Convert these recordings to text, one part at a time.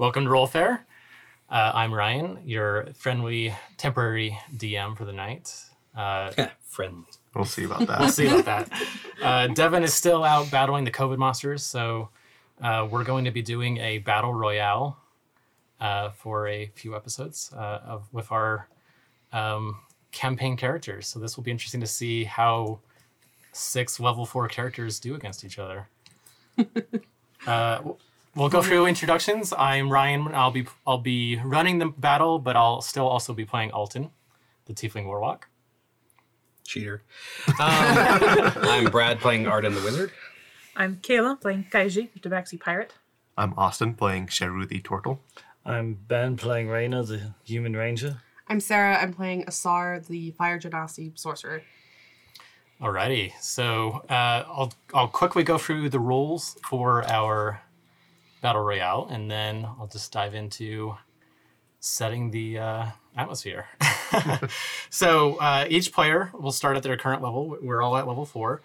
Welcome to RollFare. Uh, I'm Ryan, your friendly temporary DM for the night. Uh, Friendly. We'll see about that. we'll that. see about that. Uh, Devin is still out battling the COVID monsters, so uh, we're going to be doing a battle royale uh, for a few episodes uh, of with our um, campaign characters. So this will be interesting to see how six level four characters do against each other. uh, w- we'll go through introductions. I'm Ryan. I'll be I'll be running the battle, but I'll still also be playing Alton, the Tiefling Warlock. Cheater. Um, I'm Brad playing Arden the Wizard. I'm Kayla playing Kaiji, the Tabaxi Pirate. I'm Austin playing Sheru the Turtle. I'm Ben playing Reyna, the human ranger. I'm Sarah. I'm playing Asar, the Fire Genasi sorcerer. Alrighty, so uh, I'll I'll quickly go through the rules for our battle royale, and then I'll just dive into setting the uh, atmosphere. so uh, each player will start at their current level. We're all at level four.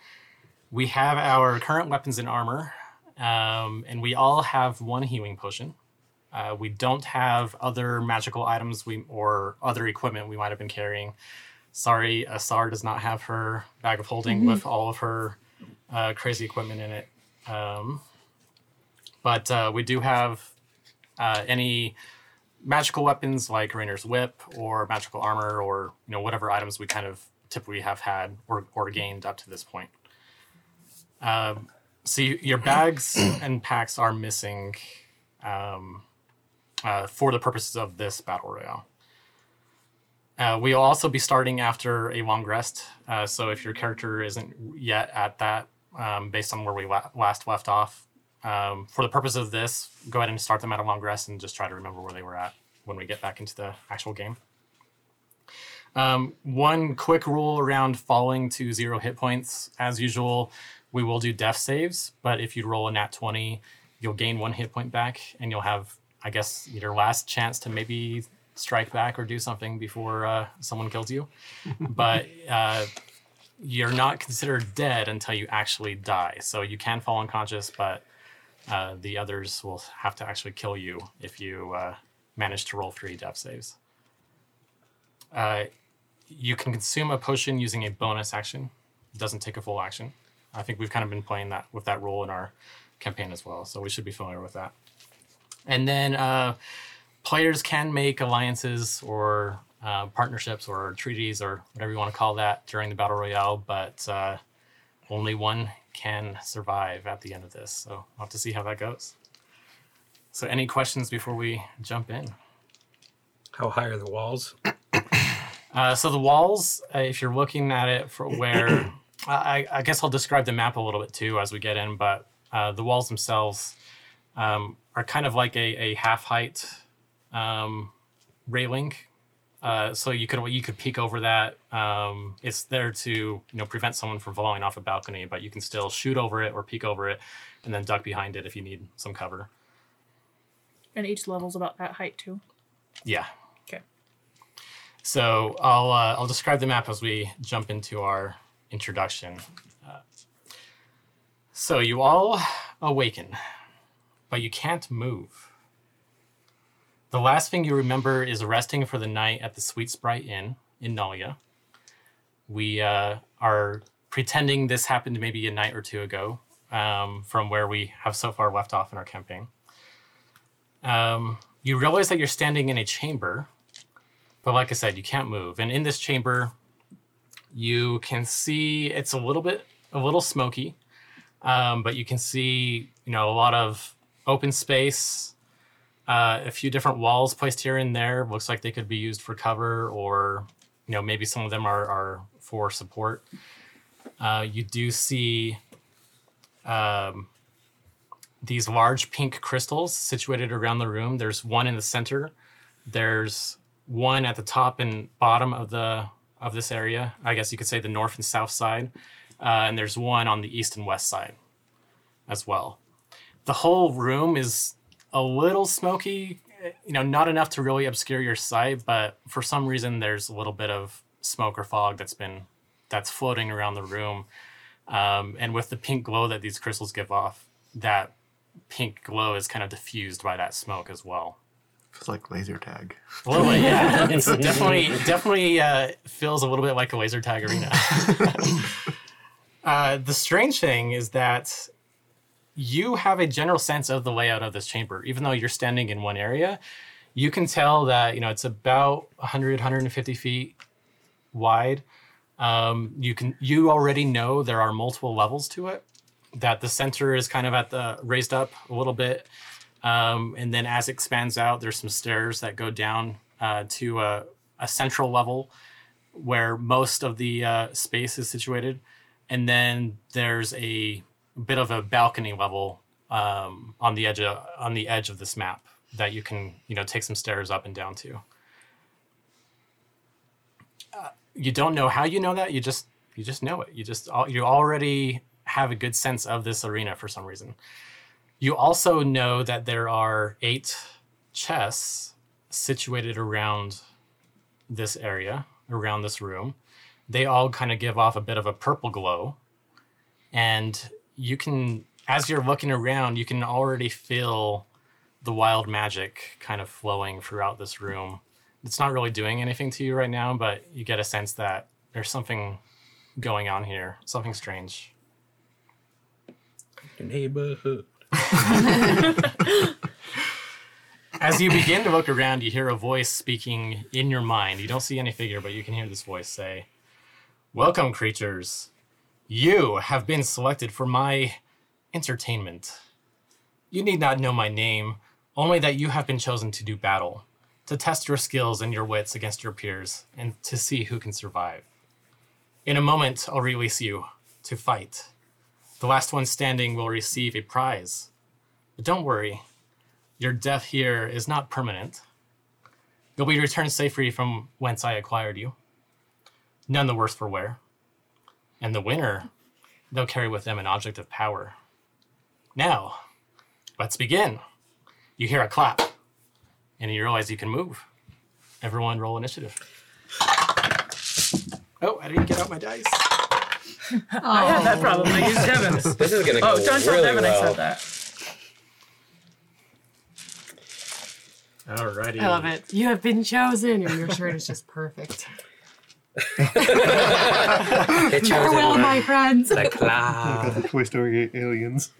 We have our current weapons and armor, um, and we all have one healing potion. Uh, we don't have other magical items we or other equipment we might have been carrying. Sorry, Asar does not have her bag of holding with all of her uh, crazy equipment in it. Um, but uh, we do have uh, any magical weapons like Rainer's whip or magical armor or you know whatever items we kind of typically have had or, or gained up to this point. Um, so you, your bags and packs are missing um, uh, for the purposes of this battle royale. Uh, we'll also be starting after a long rest. Uh, so if your character isn't yet at that, um, based on where we la- last left off, um, for the purpose of this, go ahead and start them at a long rest and just try to remember where they were at when we get back into the actual game. Um, one quick rule around falling to zero hit points. As usual, we will do death saves, but if you roll a nat 20, you'll gain one hit point back and you'll have, I guess, your last chance to maybe strike back or do something before uh, someone kills you. but uh, you're not considered dead until you actually die. So you can fall unconscious, but uh, the others will have to actually kill you if you uh, manage to roll three death saves. Uh, you can consume a potion using a bonus action. It doesn't take a full action. I think we've kind of been playing that with that rule in our campaign as well, so we should be familiar with that. And then uh, players can make alliances or uh, partnerships or treaties or whatever you want to call that during the battle royale, but only one can survive at the end of this. So we'll have to see how that goes. So, any questions before we jump in? How high are the walls? Uh, so the walls, uh, if you're looking at it for where, I, I guess I'll describe the map a little bit too as we get in. But uh, the walls themselves um, are kind of like a, a half height um, railing. Uh, so you could you could peek over that. Um, it's there to you know prevent someone from falling off a balcony, but you can still shoot over it or peek over it, and then duck behind it if you need some cover. And each level's about that height too. Yeah. Okay. So I'll uh, I'll describe the map as we jump into our introduction. Uh, so you all awaken, but you can't move. The last thing you remember is resting for the night at the Sweet Sprite Inn in Nalia. We uh, are pretending this happened maybe a night or two ago um, from where we have so far left off in our campaign. Um, you realize that you're standing in a chamber, but like I said, you can't move. And in this chamber, you can see it's a little bit, a little smoky, um, but you can see, you know, a lot of open space, uh, a few different walls placed here and there. Looks like they could be used for cover, or you know, maybe some of them are are for support. Uh, you do see um, these large pink crystals situated around the room. There's one in the center. There's one at the top and bottom of the of this area. I guess you could say the north and south side, uh, and there's one on the east and west side as well. The whole room is a little smoky. You know, not enough to really obscure your sight, but for some reason there's a little bit of smoke or fog that's been that's floating around the room. Um, and with the pink glow that these crystals give off, that pink glow is kind of diffused by that smoke as well. Feels like laser tag. A little bit, yeah. It's definitely definitely uh, feels a little bit like a laser tag arena. uh, the strange thing is that you have a general sense of the layout of this chamber, even though you're standing in one area. You can tell that you know it's about 100, 150 feet wide. Um, you can you already know there are multiple levels to it. That the center is kind of at the raised up a little bit, um, and then as it expands out, there's some stairs that go down uh, to a, a central level where most of the uh, space is situated, and then there's a bit of a balcony level um, on the edge of on the edge of this map that you can you know take some stairs up and down to. Uh, you don't know how you know that. You just you just know it. You just you already have a good sense of this arena for some reason. You also know that there are eight chests situated around this area, around this room. They all kind of give off a bit of a purple glow. And you can, as you're looking around, you can already feel the wild magic kind of flowing throughout this room. It's not really doing anything to you right now, but you get a sense that there's something going on here, something strange. Your neighborhood. As you begin to look around, you hear a voice speaking in your mind. You don't see any figure, but you can hear this voice say, Welcome, creatures. You have been selected for my entertainment. You need not know my name, only that you have been chosen to do battle, to test your skills and your wits against your peers, and to see who can survive. In a moment, I'll release you to fight. The last one standing will receive a prize. But don't worry, your death here is not permanent. You'll be returned safely from whence I acquired you. None the worse for wear. And the winner, they'll carry with them an object of power. Now, let's begin. You hear a clap, and you realize you can move. Everyone roll initiative. Oh, I didn't get out my dice. Oh. I had that problem. I used Devin's. This is gonna oh, go Oh, don't tell really Devin well. I said that. Alrighty. I love it. You have been chosen, and your shirt is just perfect. It Farewell, in my friends. the cloud. Got the Toy Story aliens.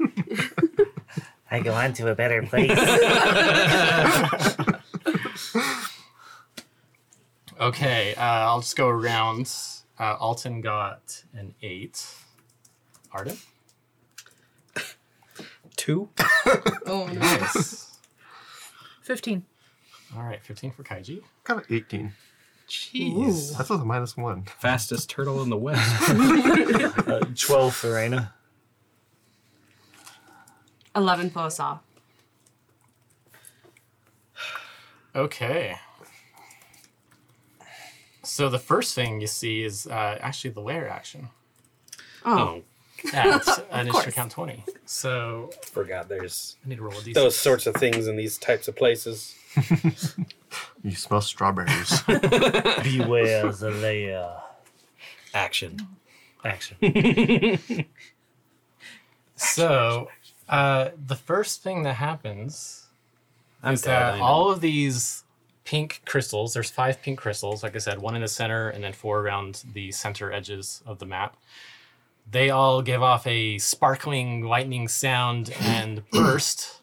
I go on to a better place. Okay, uh, I'll just go around. Uh, Alton got an eight. Arden? Two. Oh. Nice. 15. All right, 15 for Kaiji. Got an 18. Jeez. That's a minus one. Fastest turtle in the west. Uh, 12 for Raina. Eleven for Asa. Okay. So the first thing you see is uh, actually the lair action. Oh, Yeah, it's an initiative count 20. So Forgot there's I need to roll a d6. those sorts of things in these types of places. You smell strawberries. Beware the lair. Action. Action. So uh, the first thing that happens I'm is dead. That all of these pink crystals, there's five pink crystals, like I said, one in the center and then four around the center edges of the map. They all give off a sparkling lightning sound and burst.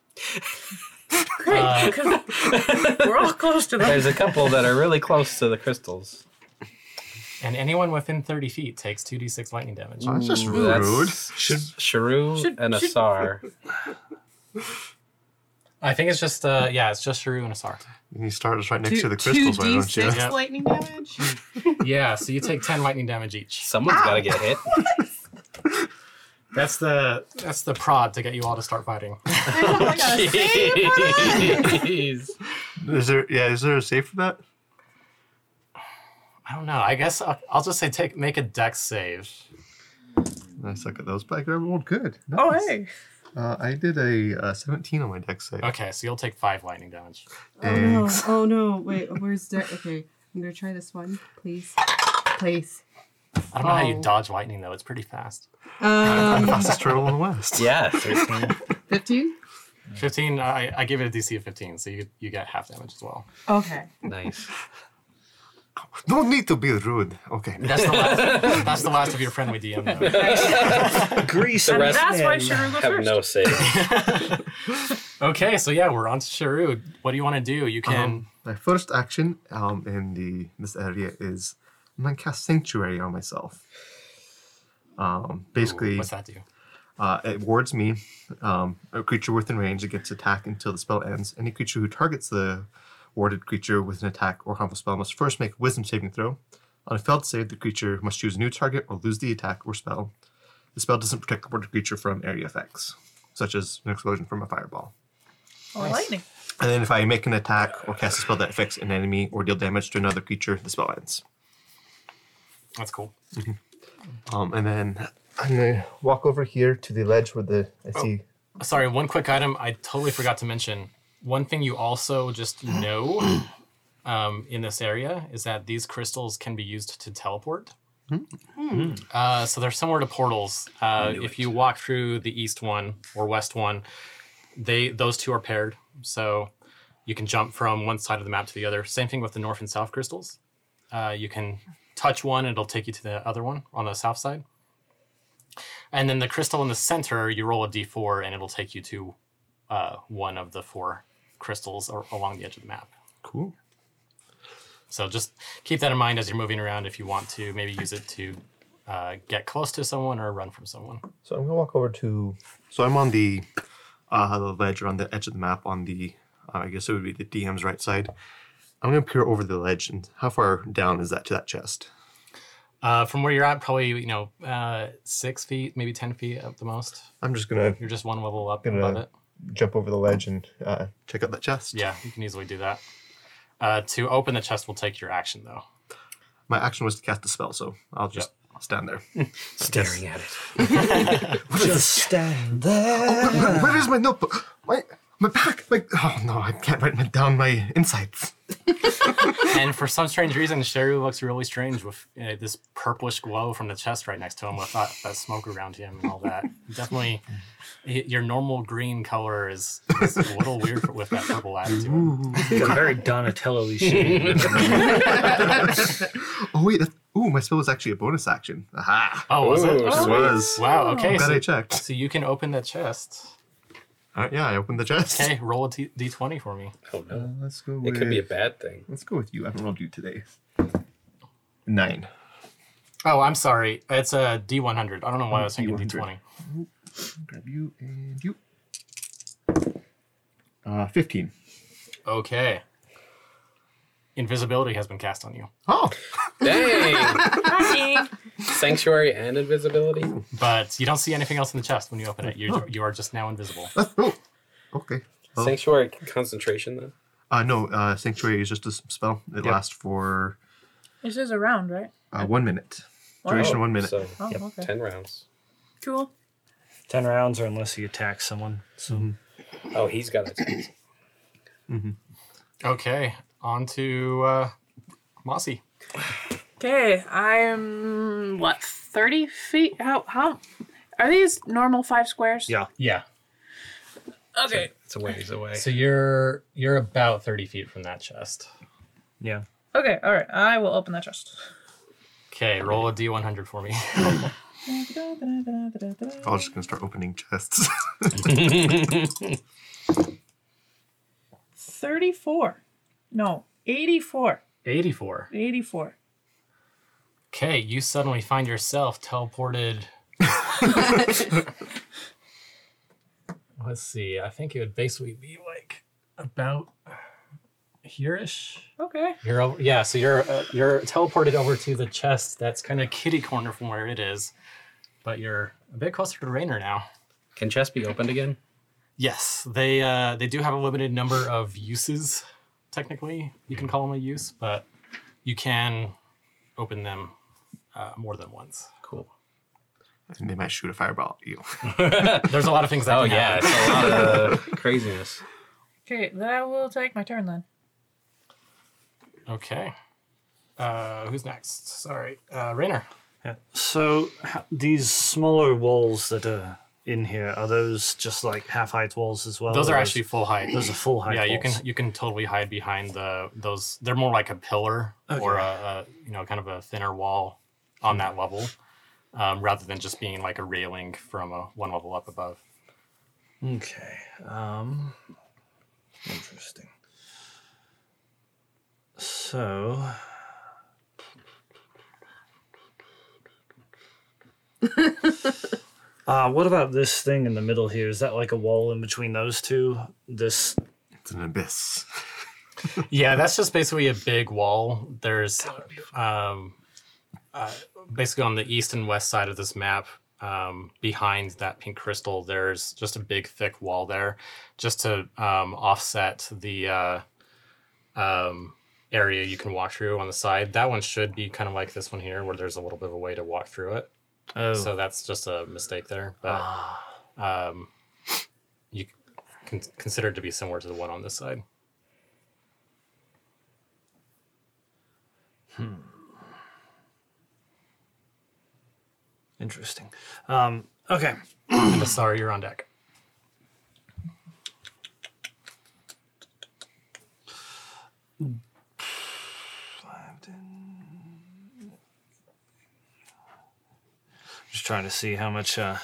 Uh, Because we're all close to them. There's a couple that are really close to the crystals. and anyone within 30 feet takes 2d6 lightning damage. That's just rude. That's Should Sharu Should- and should- Asar. I think it's just, uh, yeah, it's just Sharu and Asar. You start us right next Two- to the crystals, why don't you? 2d6 Yep. lightning damage. Yeah, so you take 10 lightning damage each. Someone's got to get hit. That's the that's the prod to get you all to start fighting. I got a save for? Jeez. Is there? Yeah, is there a save for that? I don't know. I guess I'll, I'll just say take make a dex save. I suck at those, but I rolled good. Oh, hey. Uh, I did a uh, 17 on my dex save. Okay, so you'll take five lightning damage. Oh no! Oh no! Wait, where's the? Okay, I'm gonna try this one, please, please. I don't know how you Oh. dodge lightning though. It's pretty fast. I'm the Um, fastest turtle in the West. Yeah. 13. fifteen. 15. I, I give it a DC of 15, so you you get half damage as well. Okay. Nice. No need to be rude. Okay. That's the last. that's the last of your friendly DM. Though. Grease. And rest that's why man. Sharu goes Have first. no say. Okay, so yeah, we're on to Sharud. What do you want to do? You can. Um, my first action um, in the this area is I'm gonna cast Sanctuary on myself. Um, basically, what's that do? Uh, it wards me. Um, a creature within range that gets attack until the spell ends. Any creature who targets the warded creature with an attack or harmful spell must first make a wisdom saving throw. On a failed save, the creature must choose a new target or lose the attack or spell. The spell doesn't protect the warded creature from area effects, such as an explosion from a fireball. Or lightning. And then if I make an attack or cast a spell that affects an enemy or deal damage to another creature, the spell ends. That's cool. Um, and then I'm gonna walk over here to the ledge where the I see. Sorry, one quick item I totally forgot to mention. One thing you also just know um, in this area is that these crystals can be used to teleport. Uh, so they're similar to portals. Uh, if you walk through the east one or west one, they those two are paired. So you can jump from one side of the map to the other. Same thing with the north and south crystals. Uh, you can touch one, it'll take you to the other one on the south side. And then the crystal in the center, you roll a d4 and it'll take you to uh, one of the four crystals or, along the edge of the map. Cool. So just keep that in mind as you're moving around if you want to maybe use it to uh, get close to someone or run from someone. So I'm gonna walk over to. So I'm on the uh, the ledge or on the edge of the map on the. Uh, I guess it would be the DM's right side. I'm gonna peer over the ledge, and how far down is that to that chest? Uh, from where you're at, probably you know uh, six feet, maybe ten feet at the most. I'm just gonna You're just one level up Gonna- above it. jump over the ledge and uh, check out that chest. Yeah, you can easily do that. Uh, to open the chest will take your action though. My action was to cast a spell, so I'll just stand there. Staring at it. Just stand there. Where, where is my notebook? My my back. My oh no, I can't write my, down my insights. and for some strange reason, Sheru looks really strange with uh, this purplish glow from the chest right next to him with that, that smoke around him and all that. Definitely, your normal green color is, is a little weird with that purple attitude. Got a very Donatello shade. Oh wait, that's, ooh, my spell was actually a bonus action. Aha! Oh, was it? Ooh, It sweet. was. Wow. Okay. Glad So, I checked. so you can open the chest. Uh, yeah, I opened the chest. Okay, roll a d- d20 for me. Oh no. Uh, let's go. It could be a bad thing. Let's go with you. I haven't rolled you today. Nine. Oh, I'm sorry. It's a D100. I don't know why I was thinking D100. D20. Grab you and you. Uh, fifteen. Okay. Invisibility has been cast on you, Oh, Dang! Sanctuary and invisibility. but you don't see anything else in the chest when you open it. You you are just now invisible. that's, oh, okay. Well, Sanctuary concentration then. uh, no, uh, sanctuary is just a spell. It Yep. lasts for This is a round, right? uh, one minute. Duration one minute. So Oh, okay. ten rounds. Cool. Ten rounds, or unless you attack someone. So Oh, he's got it. Okay, on to uh, Mossy. Okay, I'm what thirty feet? How how are these normal five squares? yeah, Yeah. Okay. It's a ways away. So you're you're about thirty feet from that chest. yeah. Okay. All right. I will open that chest. Okay, roll a d100 for me. I was just gonna start opening chests. Thirty-four. No, eighty-four. 84. Eighty-four. Okay, you suddenly find yourself teleported. Let's see. I think it would basically be like about here-ish. Okay. You're over, yeah. So you're uh, you're teleported over to the chest. That's kind of kitty corner from where it is, but you're a bit closer to Rainer now. Can chest be opened again? Yes, they uh, they do have a limited number of uses. Technically, you can call them a use, but you can open them uh, more than once. Cool. and they might shoot a fireball at you. There's a lot of things that Oh can yeah, happen. it's a lot of craziness. Okay. Then I will take my turn then. Okay. Uh, who's next? Sorry, uh, Rainer. Yeah. So h- these smaller walls that are in here, are those just like half height walls as well? Those are actually full height. those are full height. yeah, you walls? can you can totally hide behind the those. They're more like a pillar or a, a you know kind of a thinner wall on that level, um, rather than just being like a railing from a one level up above. Okay. Um, interesting. So. uh, what about this thing in the middle here? Is that like a wall in between those two? This. It's an abyss. Yeah, that's just basically a big wall. There's um, uh, basically on the east and west side of this map, um, behind that pink crystal, there's just a big thick wall there, just to um, offset the uh, um, area you can walk through on the side. That one should be kind of like this one here, where there's a little bit of a way to walk through it. Oh. So that's just a mistake there, but um, you can consider it to be similar to the one on this side. Interesting. Um, okay. Sorry, you're on deck. Just trying to see how much uh,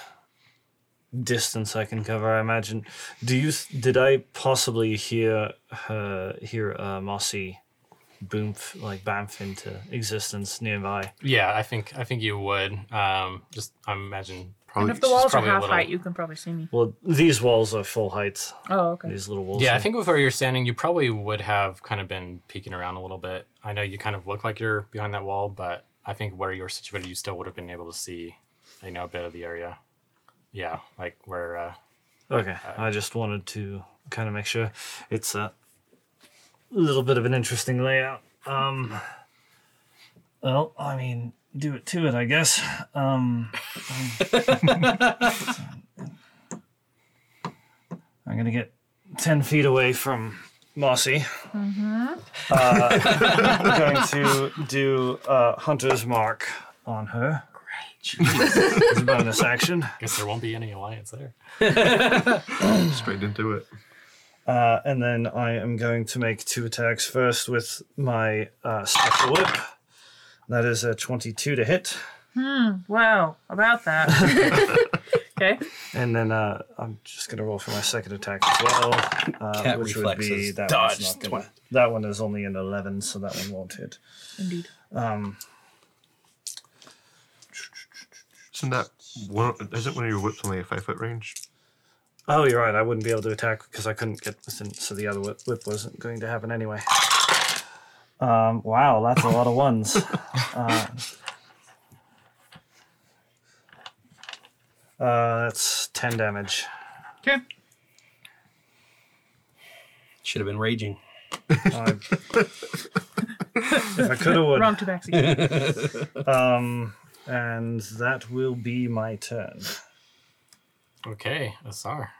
distance I can cover. I imagine. Do you? Did I possibly hear her hear uh, Mossy boomf like bamf into existence nearby? Yeah, I think I think you would. Um, just I imagine Probably And if the walls are half little- height, you can probably see me. Well, these walls are full height. Oh, okay. These little walls. Yeah, I think with where you're standing, you probably would have kind of been peeking around a little bit. I know you kind of look like you're behind that wall, but I think where you're situated, you still would have been able to see, you know, a bit of the area. Yeah, like where. Uh, Okay, I just wanted to kind of make sure it's a little bit of an interesting layout. Um, well, I mean, do it to it, I guess. Um, I'm gonna get ten feet away from Mossy. Uh, I'm going to do uh, Hunter's Mark on her. Great. It's a bonus action. guess there won't be any alliance there. straight into it. Uh, and then I am going to make two attacks first with my uh, special whip. That is a 22 to hit. Wow, about that. okay. And then uh, I'm just going to roll for my second attack as well. Uh, Cat which would be reflexes. that Dodge one's not gonna, That one is only an 11, so that one won't hit. Indeed. Isn't that one? Isn't one of your whips only a five foot range? Oh, you're right. I wouldn't be able to attack because I couldn't get within, so the other whip, whip wasn't going to happen anyway. Um, wow, that's a lot of ones. Uh, uh, that's 10 damage. Okay. Should have been raging. I, if I could have, would. Wrong to backseat. Um, and that will be my turn. Okay, Asar.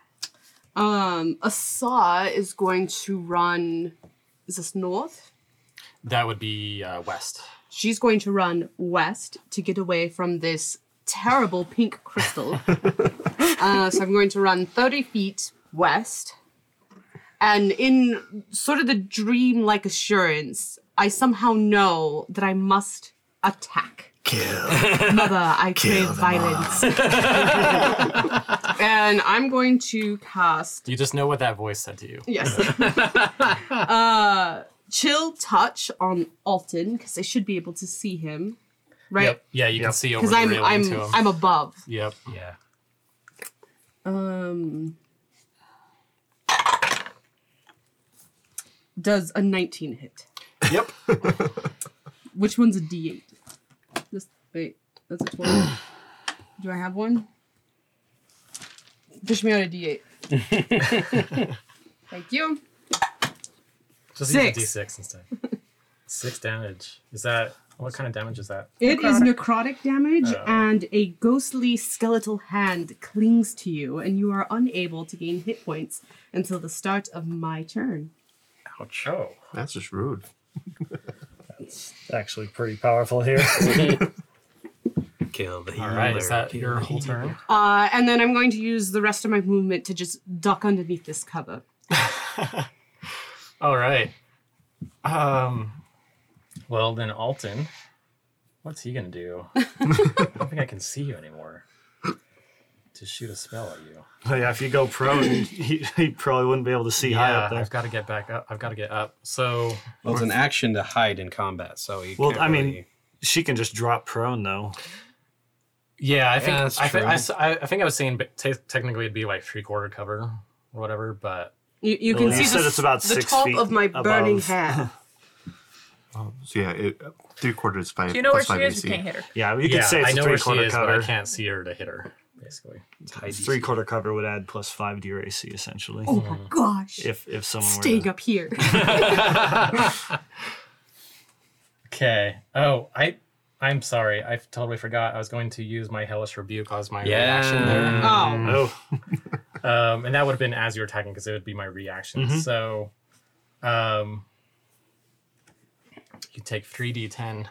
Um, Asa is going to run. Is this north? That would be uh, west. She's going to run west to get away from this terrible pink crystal. uh, so I'm going to run 30 feet west. And in sort of the dream-like assurance, I somehow know that I must attack. Kill. Mother, I crave violence. and I'm going to cast You just know what that voice said to you. Yes. uh, chill touch on Alton because I should be able to see him, right? Yep. Yeah, you Yep. can see over Because the I'm railing I'm to him. I'm above. Yep. Yeah. Um, does a 19 hit? Yep. Which one's a D8? This wait, that's a 12. Do I have one? Fish me out a D8. Thank you. Just Six. use a d6 instead. Six damage. Is that what kind of damage is that? It is Necrotic. necrotic damage, Oh. and a ghostly skeletal hand clings to you, and you are unable to gain hit points until the start of my turn. Ouch. Oh. That's just rude. That's actually, pretty powerful here. Kill the All right, is that your whole turn? Uh, and then I'm going to use the rest of my movement to just duck underneath this cover. All right. Um. Well, then Alton, what's he gonna do? I don't think I can see you anymore. To shoot a spell at you. Oh, yeah, if you go prone, he, he probably wouldn't be able to see high up there. I've got to get back up. I've got to get up. So Well, it's an action to hide in combat, so you Well, can't I mean, really- She can just drop prone though. Yeah, I think Yeah, I, think true. I, s- I- I think I was saying, but technically it'd be like three quarter cover or whatever. But You, you Well, can see said the, it's about the six top feet of my burning above. hair. Um, so yeah, it, three quarters five. Do you know where she is? You can't hit her. Yeah, you yeah, could say it's I a know three where she quarter is, but I can't see her to hit her. Basically, hide Three quarter cover would add plus five to your AC essentially. Oh my mm-hmm. gosh. If if someone were Staying to, up here. okay. Oh, I. I'm sorry. I totally forgot. I was going to use my hellish rebuke as my reaction there. Oh. oh, Um, and that would have been as you were attacking because it would be my reaction. Mhm. So, um, you take three d10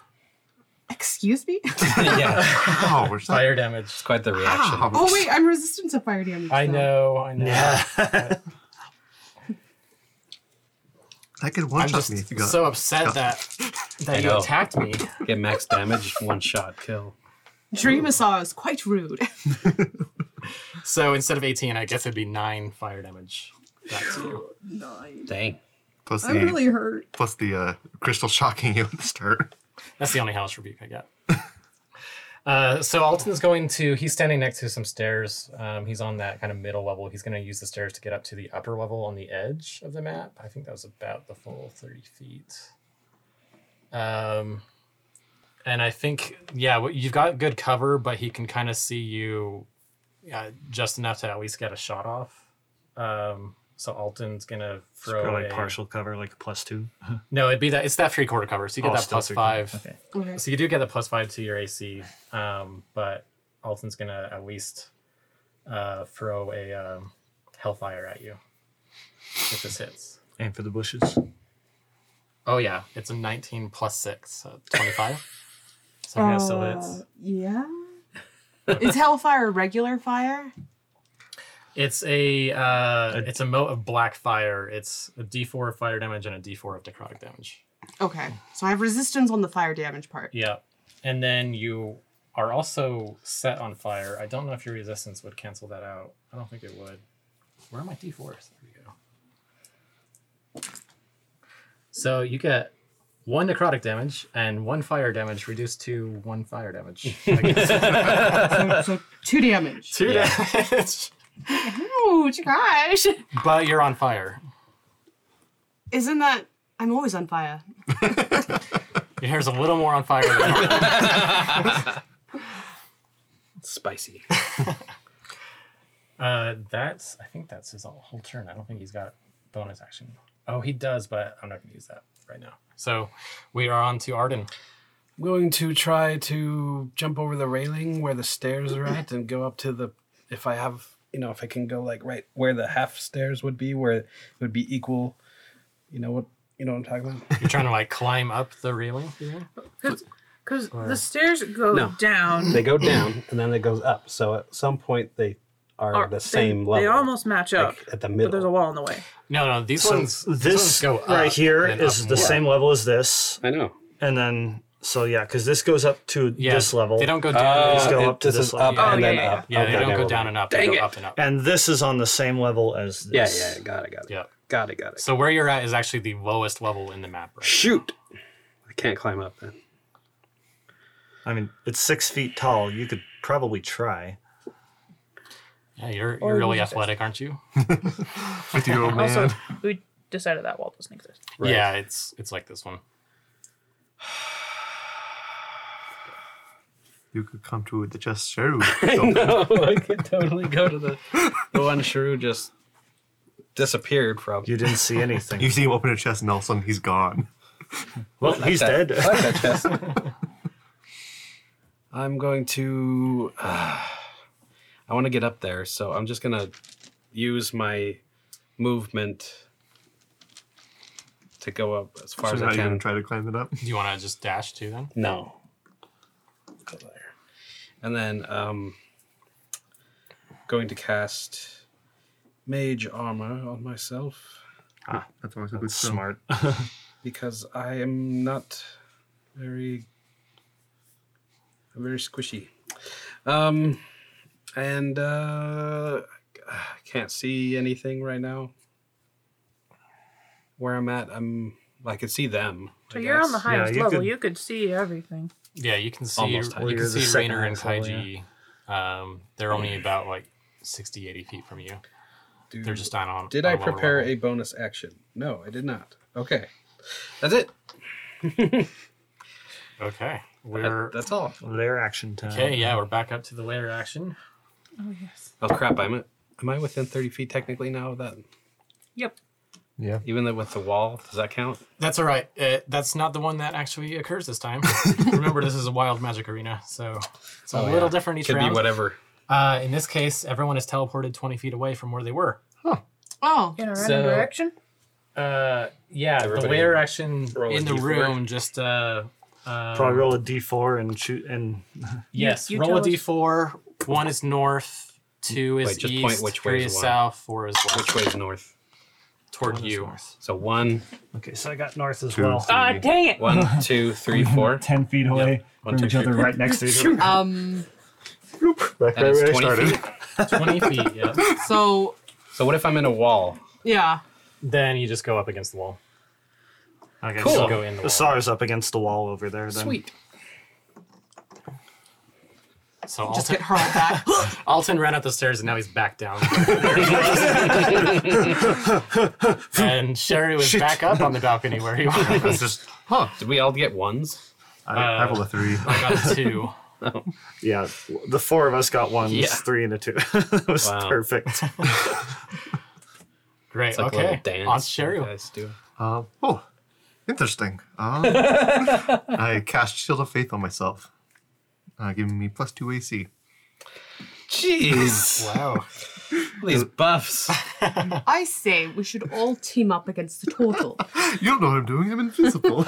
Excuse me? yeah, Wow, where's that? fire damage. it's quite the reaction. Wow. oh wait, I'm resistant to fire damage. I so- know, I know. yeah. That could one I'm shot just me if you got. so upset that that you know. attacked me. Get max damage, one shot kill. Dreamasaur is quite rude. So instead of 18, I guess it'd be nine fire damage. Back to you. Dang. plus the I'm really hurt. plus the uh, crystal shocking you at the start. That's the only house rebuke I get. Uh, so Alton's going to. He's standing next to some stairs. Um, he's on that kind of middle level. He's going to use the stairs to get up to the upper level on the edge of the map. I think that was about the full thirty feet. Um, and I think yeah, you've got good cover, but he can kind of see you, uh, just enough to at least get a shot off. Um, so Alton's gonna It's throw probably a, partial cover, like a plus two. No, it'd be that. It's that three quarter cover. So you get Oh, that still plus three five. Okay. Okay. So you do get the plus five to your AC, um, but Alton's gonna at least uh, throw a um, hellfire at you if this hits. Aim for the bushes. Oh yeah, it's a 19 plus six, so 25. so that still hits. Uh, yeah. is Hellfire regular fire? It's a uh, it's a mote of black fire. It's a D4 of fire damage and a D4 of necrotic damage. Okay, so I have resistance on the fire damage part. Yeah, and then you are also set on fire. I don't know if your resistance would cancel that out. I don't think it would. Where are my d4s? There we go. So you get one necrotic damage and one fire damage reduced to one fire damage. I guess. So two damage. Two damage. Ouch, gosh. But you're on fire. Isn't that? I'm always on fire. Your hair's a little more on fire than normal. Spicy. Uh, that's I think that's his whole turn. I don't think he's got bonus action. Oh, he does, but I'm not going to use that right now. So we are on to Arden. I'm going to try to jump over the railing where the stairs are at and go up to the. If I have, you know, if I can go like right where the half stairs would be, where it would be equal. You know what? You know what I'm talking about? You're trying to like climb up the railing. you mean? Because the stairs go No. down. they go down and then it goes up. So at some point they are or the same they, level. They almost match up, like at the middle. but there's a wall in the way. No, no. These So ones. these this ones go up right here and the more. same level as this, I know. and then so yeah, because this goes up to Yeah, this level. They don't go down. Uh, Just go it- up to this is level. up Oh, and yeah, then yeah, up. yeah, they Okay, don't never go down mind. and up. Dang they go it. up and up. and this is on the same level as Yeah, this. yeah, got it, got it. Yeah. Got it, got it. So where you're at is actually the lowest level in the map. Right? Shoot! I can't climb up then. I mean, it's six feet tall. You could probably try. Yeah, you're Or you're really use this. athletic, aren't you? Fifty year old man. Also, we decided that wall doesn't exist. Right. Yeah, it's it's like this one. You could come to the just shrew. no, I could totally go to the the one shrew just disappeared from. You didn't see anything. you see him open a chest and all of a sudden he's gone. well, he's that. dead. I like that chest. I'm going to. Uh, I want to get up there, so I'm just gonna use my movement to go up as far So as now I you're gonna can. try to climb it up. Do you want to just dash too then? No. Go there. And then um, going to cast Mage Armor on myself Ah, That's always a good spell. Smart. because I am not very, I'm very squishy. Um, and uh, I can't see anything right now. Where I'm at, I'm. I can see them. So I you're on the guess. highest you level. could- You could see everything. Yeah, you can see Almost you can You're see second Rainer and highest level, Kaiji. Um, they're only about like 60, 80 feet from you. Dude, They're just down on. Did on I a lower prepare level. a bonus action? No, I did not. Okay, that's it. Okay, we're that's all. Lair action time. okay. Yeah, we're back up to the lair action. Oh yes. Oh crap! I'm. Am I within thirty feet technically now? of That Yep. Yeah. even though with the wall, does that count? That's all right. Uh, that's not the one that actually occurs this time. Remember, this is a wild magic arena, so it's a Oh, little yeah. different each Could round. be whatever. Uh, in this case, everyone is teleported 20 feet away from where they were. Oh, Oh. In a random So- direction. Uh, yeah, Everybody the way action roll in the D4. room just uh, uh Probably roll a d4 and shoot and yes, You- you roll a tell us. d4. One is north, two is Wait, just east, point which way three is is south, four is west. Which way is north? Toward you. north. So one, Okay, so I got north as Two. well. Ah, dang it! one, two, three, four. Ten feet away One, from two, each three, other, four. right next to each other. um, Back And right it's where I 20 started. feet. 20 feet, yeah. so So what if I'm in a wall? yeah. Then you just go up against the wall. Okay, Cool. so Go in the the wall. SAR's up against the wall over there. Then. Sweet. So Just Alton, get hurled back. Alton ran up the stairs and now he's back down. and Sherry was back up on the balcony where he was. That's just, huh. Did we all get ones? I, I Uh, rolled a three. I got a two. Yeah, the four of us got ones, Yeah. three and a two. that was Wow. perfect. Great. It's like a little okay. dance. On Sherry. you guys do. Um, oh, interesting. Um, I cast Shield of Faith on myself, uh, giving me plus two AC. Jeez, Wow. these buffs. I say we should all team up against the turtle. You don't know what I'm doing. I'm invisible.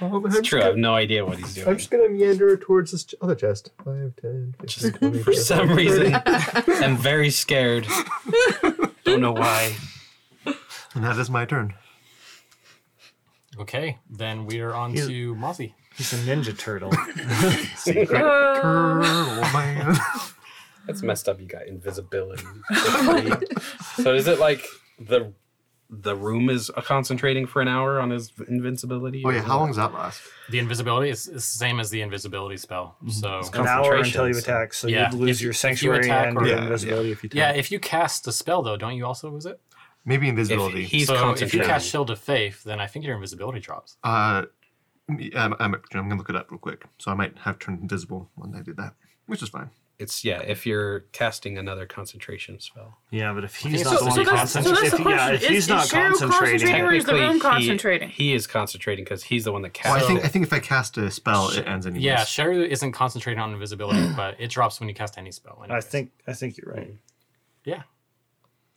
um, It's true. I have no idea what he's doing. I'm just gonna meander towards this ch- other chest. 5, 10, 15, 20, For some reason, I'm very scared. Don't know why. And that is my turn. Okay. Then we are on He's- to Mozzie. He's a ninja turtle. Secret turtle man. That's messed up. You got invisibility. so is it like the the room is concentrating for an hour on his invincibility? Oh yeah, how long does that last? The invisibility is, is the same as the invisibility spell. So An hour until you attack, so Yeah, you'd lose if- your if you sanctuary attack and or- your Yeah, invisibility if you attack. yeah, if you cast a spell though, don't you also lose it? Maybe If invisibility. he's so if you cast Shield of Faith, then I think your invisibility drops. Uh, I'm, I'm, I'm gonna look it up real quick. So I might have turned invisible when I did that, which is fine. it's yeah. If you're casting another concentration spell, Yeah, but if he's not so the one that's- so concentrating, that's if, yeah, question. if Is- he's is not Cheryl concentrating, concentrating or is the Technically, room he- concentrating? He, is concentrating because he's the one that Well, casts. I think it. I think if I cast a spell, it ends anyways. Yeah, Sherry isn't concentrating on invisibility, but it drops when you cast any spell. I anyways. think I think you're right. Yeah.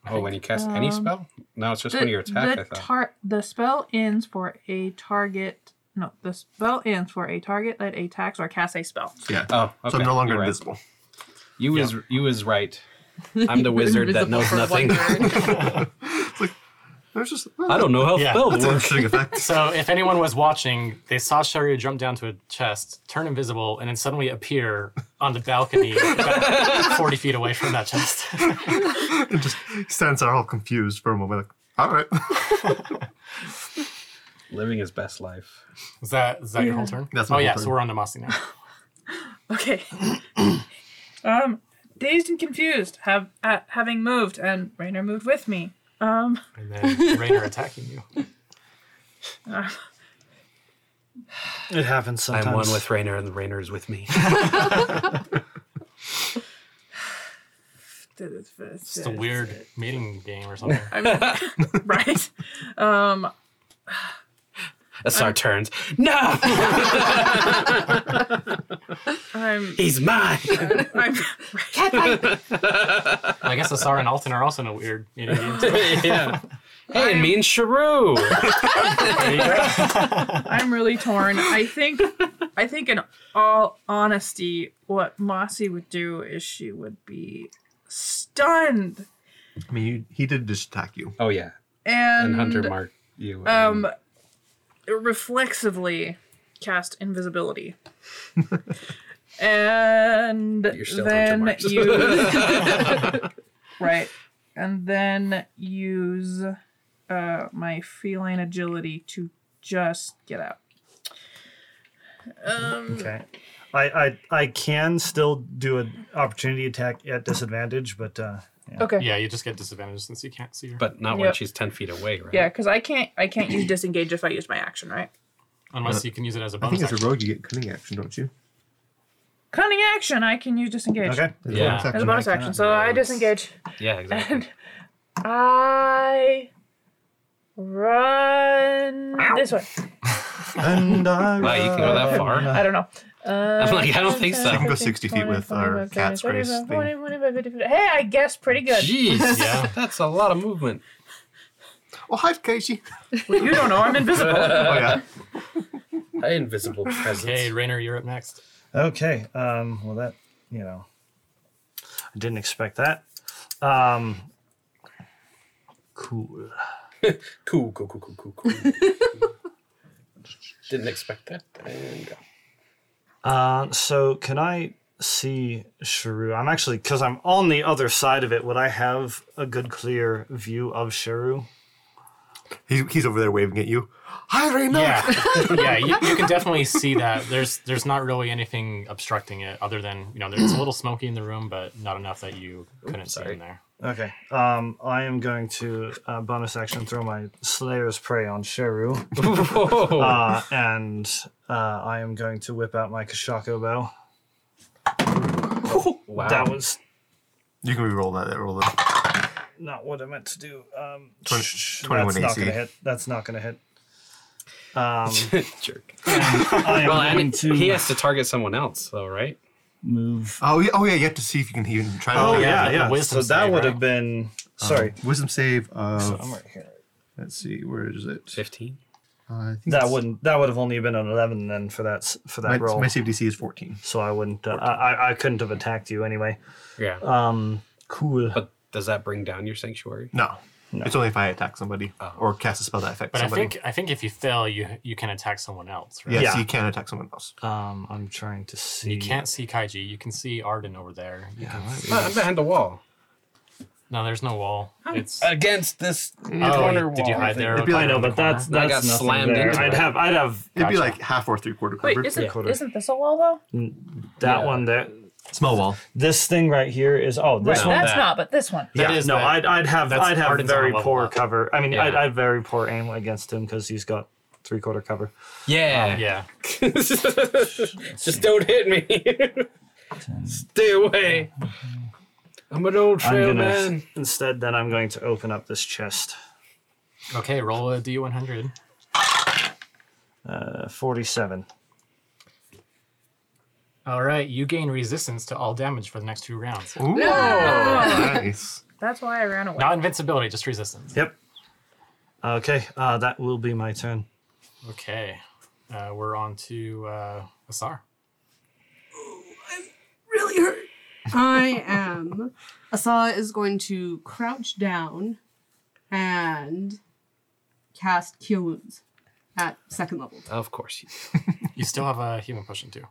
oh, when you cast any Um, spell? No, it's just The, when you attack. I the, thought. tar- the spell ends for a target. No, the spell ends for a target that attacks or casts a spell. Yeah. oh, okay. So I'm no longer you're right. invisible. You is you is right. I'm the wizard that knows nothing. one word. There's just I don't know how Yeah. spells That's an work. interesting effect. So if anyone was watching, they saw Sherry jump down to a chest, turn invisible, and then suddenly appear on the balcony about 40 feet away from that chest. It just stands there all confused for a moment. Like, all right. Living his best life. Is that is that your whole turn? That's oh my yeah, whole so we're on to Mossy now. Okay. um, dazed and confused, have uh, having moved, and Rainer moved with me. Um, And then Rainer attacking you. uh, It happens sometimes. I'm one with Rainer, and Rainer is with me. it's It's just a weird mating game or something. I mean, right. Um, Asar turns. No, I'm. he's mine. I'm I guess Asar and Alton are also in a weird mating game yeah. Hey, and me and Sharu. I'm really torn. I think, I think, in all honesty, what Mossy would do is she would be stunned I mean, you, he did just attack you. oh yeah, and, and Hunter marked you. um reflexively cast invisibility. and You're still then Marks. use right. And then use uh my feline agility to just get out. Um Okay. I, I I can still do an opportunity attack at disadvantage, but uh, yeah. okay. Yeah, you just get disadvantage since you can't see her. but not when Yep. she's ten feet away, right? Yeah, because I can't I can't use disengage if I use my action, right? Unless uh, you can use it as a I bonus. think as a rogue, you get cunning action, don't you? Cunning action, I can use disengage. okay. As Yeah. bonus As a bonus action. cannot So I disengage. Yeah, exactly. And I run this way. And I Wow, you can go that far? I don't know. Uh, I'm like, I don't think so. You can go 60 feet with our cat's grace thing. Hey, I guess pretty good. Jeez, Yeah. that's a lot of movement. Well, hi, Casey. You don't know, I'm invisible. Oh, yeah. An invisible presence. Okay, Rainer, you're up next. Okay. Um, well, that you know, I didn't expect that. Um, cool. Cool, cool, cool, cool, cool, cool. Didn't expect that. And go. Uh, so can I see Sharu? I'm actually because I'm on the other side of it. Would I have a good clear view of Sharu? He's, he's over there waving at you. Hi, Raina. Yeah, yeah, you, you can definitely see that. There's there's not really anything obstructing it other than you know there's a little smoky in the room, but not enough that you couldn't see sorry. in there. Okay. Um, I am going to uh, bonus action throw my Slayer's Prey on Sharu, Whoa. uh, and uh, I am going to whip out my Kashako bow. wow. That was You can re-roll that. that roll it. not what I meant to do. Um, 20 sh- 21 that's not AC. gonna hit. That's not gonna hit. Um, jerk. I am Well, going and to he has to target someone else, though, right? Move. Oh, yeah, oh, yeah. You have to see if you can even try to. Oh yeah, yeah, yeah. wisdom So that save, would right? have been. Sorry. Wisdom save of. so I'm right here. let's see. Where is it? 15. Uh, I think That wouldn't. That would have only been an eleven then for that for that My, roll. my save DC is 14. so I wouldn't. Uh, I I- I couldn't have attacked you anyway. Yeah. Um. Cool. but does that bring down your sanctuary? No. It's only if I attack somebody Oh. or cast a spell that affects But I think I think if you fail, you you can attack someone else, right? yes, Yeah. you can attack someone else. Um. I'm trying to see. You can't see Kaiji. You can see Arden over there. You Yeah, can see- I'm behind the wall. no, there's no wall. It's Against this oh, corner did you wall. hide there? It'd be like- I know, in the but that's corner? I that's got nothing slammed there. into I'd it. have. I'd have. It'd be like half or three quarter Wait, isn't, quarter. isn't this a wall though? that Yeah. one there. Small wall. This thing right here is. Oh, this Right, one. that's that. not, but this one. That yeah, is no, that- I'd, I'd have that's I'd have Arden's on very a level poor up. cover. I mean, Yeah. I'd, I'd very poor aim against him because he's got three quarter cover. Yeah. Yeah. Just don't hit me. Stay away. I'm an old I'm trail gonna man. instead. Then I'm going to open up this chest. Okay, roll a d100. Uh, Forty-seven. All right, you gain resistance to all damage for the next two rounds. Ooh, nice. That's why I ran away. Not invincibility, just resistance. Yep. Okay, uh, that will be my turn. Okay, uh, we're on to uh, Asar. really hurt. I am. Asa is going to crouch down and cast Cure Wounds at second level. Of course. You You still have a human potion too.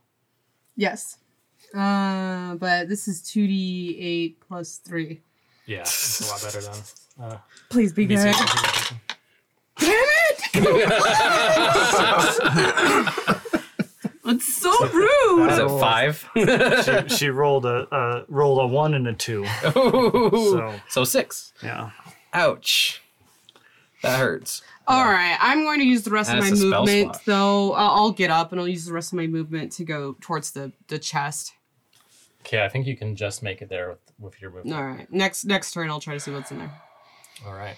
Yes. Uh, but this is 2d8 plus 3. Yeah, it's a lot better than. Uh, Please be good. Damn it! potion. It's so rude! Is it five? She, she rolled a uh, rolled a one and a two. so, So so six. yeah. Ouch. That hurts. Alright, I'm going to use the rest of my movement, slot. though. I'll, I'll get up and I'll use the rest of my movement to go towards the, the chest. Okay, I think you can just make it there with, with your movement. Alright, next next turn I'll try to see what's in there. All right.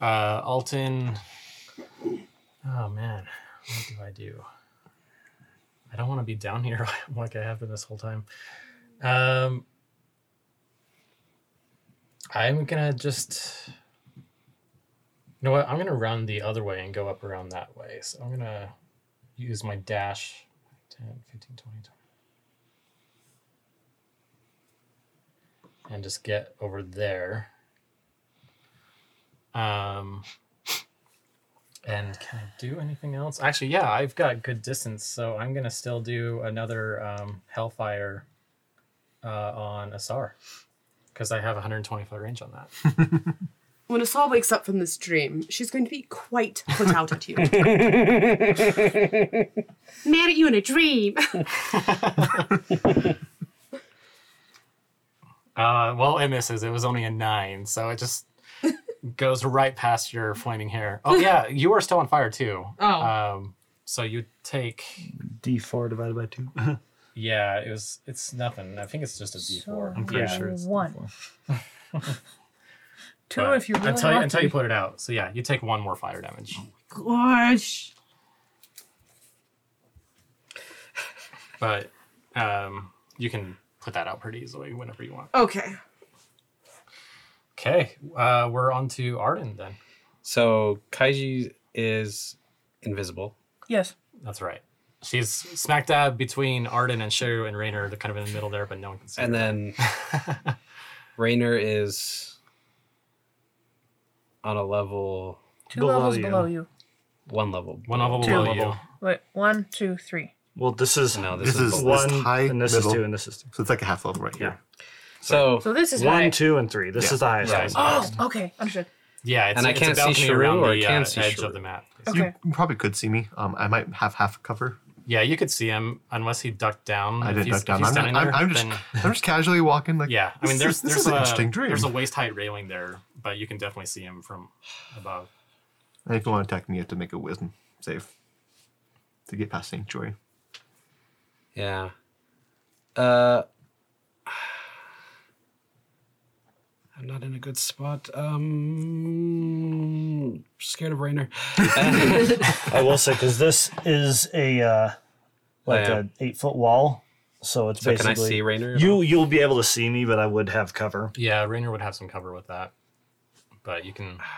Uh, Alton. Oh man, what do I do? I don't want to be down here like I have been this whole time. Um, I'm gonna just. You know what? I'm gonna run the other way and go up around that way. So I'm gonna use my dash 10, 15, 20, 20. And just get over there. Um and can I do anything else? Actually, yeah, I've got good distance, so I'm gonna still do another um, Hellfire uh, on Asar because I have 120 foot range on that. When Asal wakes up from this dream, she's going to be quite put out at you. Mad at you in a dream. Uh, well, it misses. It was only a nine, so it just goes right past your flaming hair. Oh yeah, you are still on fire too. Oh. Um, so you take. D4 divided by 2. Yeah, it was. It's nothing. I think it's just a D four. I'm pretty yeah. sure it's one. D4. Two but if you really until want until to. you put it out. So yeah, you take one more fire damage. Gosh. But um, you can put that out pretty easily whenever you want. Okay. Okay, uh, we're on to Arden then. So Kaiji is invisible. Yes. That's right. She's smack dab between Arden and Shu and Raynor. They're kind of in the middle there, but no one can see. And her. then Rainer is on a level Two Below levels you. below you. one level. one level Two. below you. Wait, one, two, three. Well, this is No, this, This is, is- one, this high, and this middle. is two, and this is two. So it's like a half level right here. so So this is One, high. two, and three. This Yeah. is the highest. Right. one. Oh, okay, understood. Yeah, it's, And I it's can't a see balcony Sharu around or the can uh, see edge Sharu? of the map. Okay. You probably could see me. Um, I might have half a cover. Yeah, you could see him unless he ducked down. I If didn't he's- duck down. if I'm, standing not, I'm, there, I'm just then- I'm just casually walking. Like yeah, I mean, this there's this there's is an a interesting dream. there's a waist height railing there, but you can definitely see him from above. And if you want to attack me, you have to make a wisdom save to get past sanctuary. yeah. Uh I'm not in a good spot. Um, scared of Rainer. I will say because this is a uh, like yeah. an eight foot wall, so it's So can basically I see Rainer? you you'll be able to see me, but I would have cover. Yeah, Raynor would have some cover with that, but you can.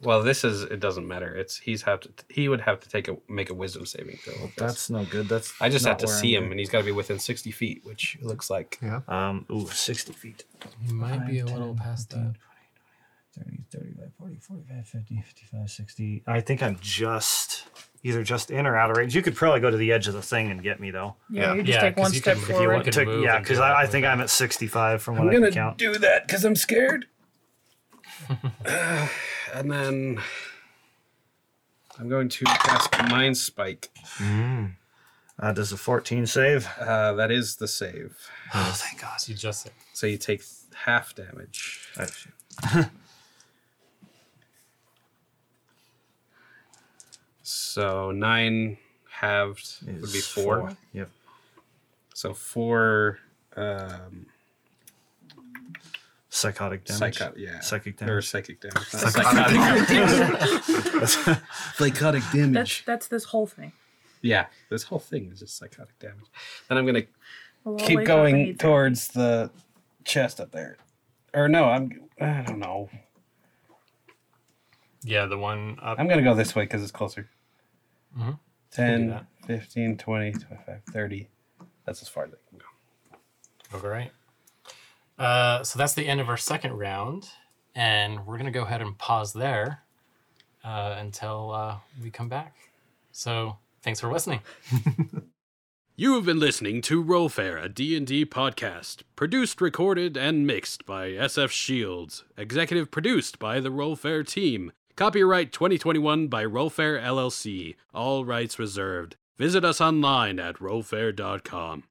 Well, this is it doesn't matter. It's he's have to he would have to take a make a wisdom saving throw. with this. That's no good. That's I just have not to where see I'm him, and he's got to be within sixty feet, which looks like. Yeah. Um, ooh, 60 feet. You might be a little past that. 30, 35, 40, 45, 50, 55, 60. I think I'm just either just in or out of range. You could probably go to the edge of the thing and get me though. Yeah, Yeah. you just Yeah, take 'cause one you step can- if you forward. want to- To- move yeah, and because do I, that I think that. I'm at 65 from what I'm what I gonna can count. do that because I'm scared. Uh, and then I'm going to cast Mind Spike. Uh, does a 14 save? Uh, that is the save. Oh, thank God! You just said. So you take half damage. Oh, shoot. So nine halved would be Is four. Yep. So four. Um, Psychotic damage. psycho- yeah, Psychic damage. or damage. psychic damage. not psychotic. Psychotic That's damage. that's this whole thing. yeah, this whole thing is just psychotic damage. Then I'm gonna We'll Keep wake up and going towards the chest up there. Or no, I'm. I don't know. Yeah, the one up. I'm gonna go this way because it's closer. Mhm. 10, 15, 20, 25, 30. That's as far as I can go. All right. Uh, so that's the end of our second round, and we're gonna go ahead and pause there uh, until uh, we come back. So thanks for listening. You have been listening to RollFare, a D&D podcast, produced, recorded, and mixed by SF Shields, executive produced by the RollFare team. Copyright 2021 by RollFare LLC, all rights reserved. Visit us online at rollfare.com.